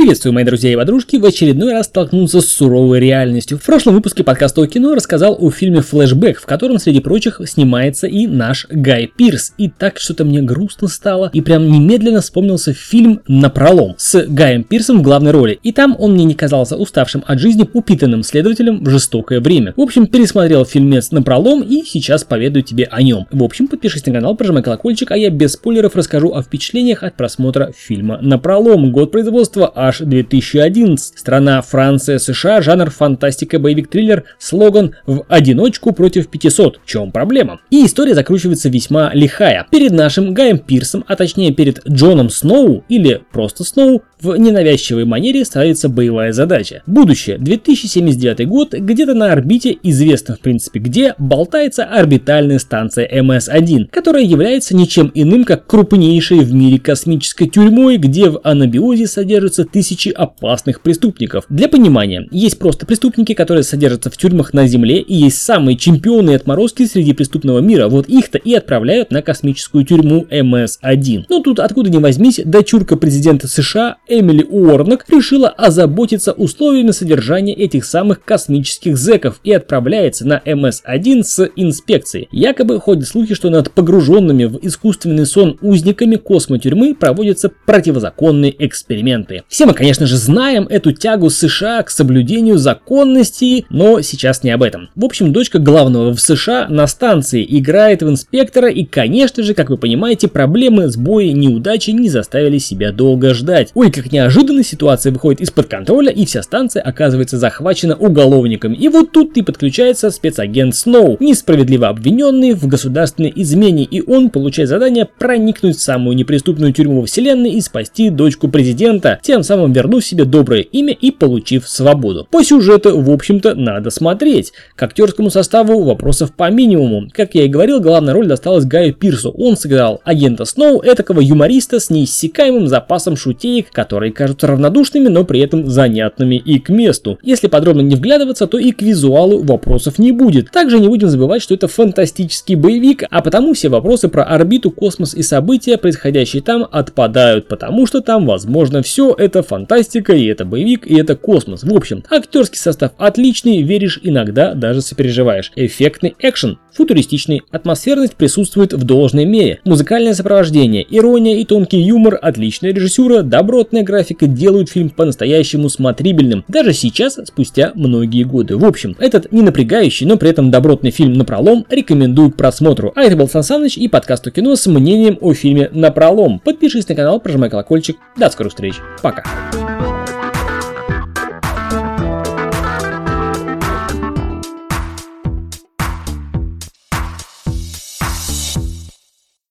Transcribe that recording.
Приветствую, мои друзья и подружки, в очередной раз столкнулся с суровой реальностью. В прошлом выпуске подкаста о кино рассказал о фильме «Флэшбэк», в котором, среди прочих, снимается и наш Гай Пирс. И так что-то мне грустно стало, и прям немедленно вспомнился фильм «Напролом» с Гаем Пирсом в главной роли. И там он мне не казался уставшим от жизни упитанным следователем в жестокое время. В общем, пересмотрел фильмец «Напролом» и сейчас поведаю тебе о нем. В общем, подпишись на канал, прожимай колокольчик, а я без спойлеров расскажу о впечатлениях от просмотра фильма «Напролом». Год производства аж 2011. Страна Франция, США, жанр фантастика, боевик, триллер, слоган «В одиночку против 500». В чем проблема? И история закручивается весьма лихая. Перед нашим Гаем Пирсом, а точнее перед Джоном Сноу или просто Сноу, в ненавязчивой манере ставится боевая задача. Будущее, 2079 год, где-то на орбите, известно в принципе где, болтается орбитальная станция МС-1, которая является ничем иным, как крупнейшей в мире космической тюрьмой, где в анабиозе содержатся тысячи опасных преступников. Для понимания, есть просто преступники, которые содержатся в тюрьмах на Земле, и есть самые чемпионы и отморозки среди преступного мира. Вот их-то и отправляют на космическую тюрьму МС-1. Но тут откуда ни возьмись, дочурка президента США Эмили Уорнок решила озаботиться условиями содержания этих самых космических зеков и отправляется на МС-1 с инспекцией. Якобы ходят слухи, что над погруженными в искусственный сон узниками космотюрьмы проводятся противозаконные эксперименты. Все мы, конечно же, знаем эту тягу США к соблюдению законности, но сейчас не об этом. В общем, дочка главного в США на станции играет в инспектора и, конечно же, как вы понимаете, проблемы, сбои, неудачи не заставили себя долго ждать. Ой, как неожиданно ситуация выходит из-под контроля и вся станция оказывается захвачена уголовниками. И вот тут и подключается спецагент Сноу, несправедливо обвиненный в государственной измене, и он получает задание проникнуть в самую неприступную тюрьму вселенной и спасти дочку президента, тем самым вернув себе доброе имя и получив свободу. По сюжету, в общем-то, надо смотреть. К актерскому составу вопросов по минимуму. Как я и говорил, главная роль досталась Гаю Пирсу. Он сыграл агента Сноу, этакого юмориста с неиссякаемым запасом шутеек, которые кажутся равнодушными, но при этом занятными и к месту. Если подробно не вглядываться, то и к визуалу вопросов не будет. Также не будем забывать, что это фантастический боевик, а потому все вопросы про орбиту, космос и события, происходящие там, отпадают, потому что там возможно все, это фантастика, и это боевик, и это космос. В общем, актерский состав отличный, веришь иногда, даже сопереживаешь. Эффектный экшен, футуристичный, атмосферность присутствует в должной мере. Музыкальное сопровождение, ирония и тонкий юмор, отличная режиссура, добротная графика делают фильм по-настоящему смотрибельным, даже сейчас, спустя многие годы. В общем, этот не напрягающий, но при этом добротный фильм «Напролом» рекомендую к просмотру. А это был Сан Саныч и подкаст о кино с мнением о фильме «Напролом». Подпишись на канал, прожимай колокольчик. До скорых встреч. Пока.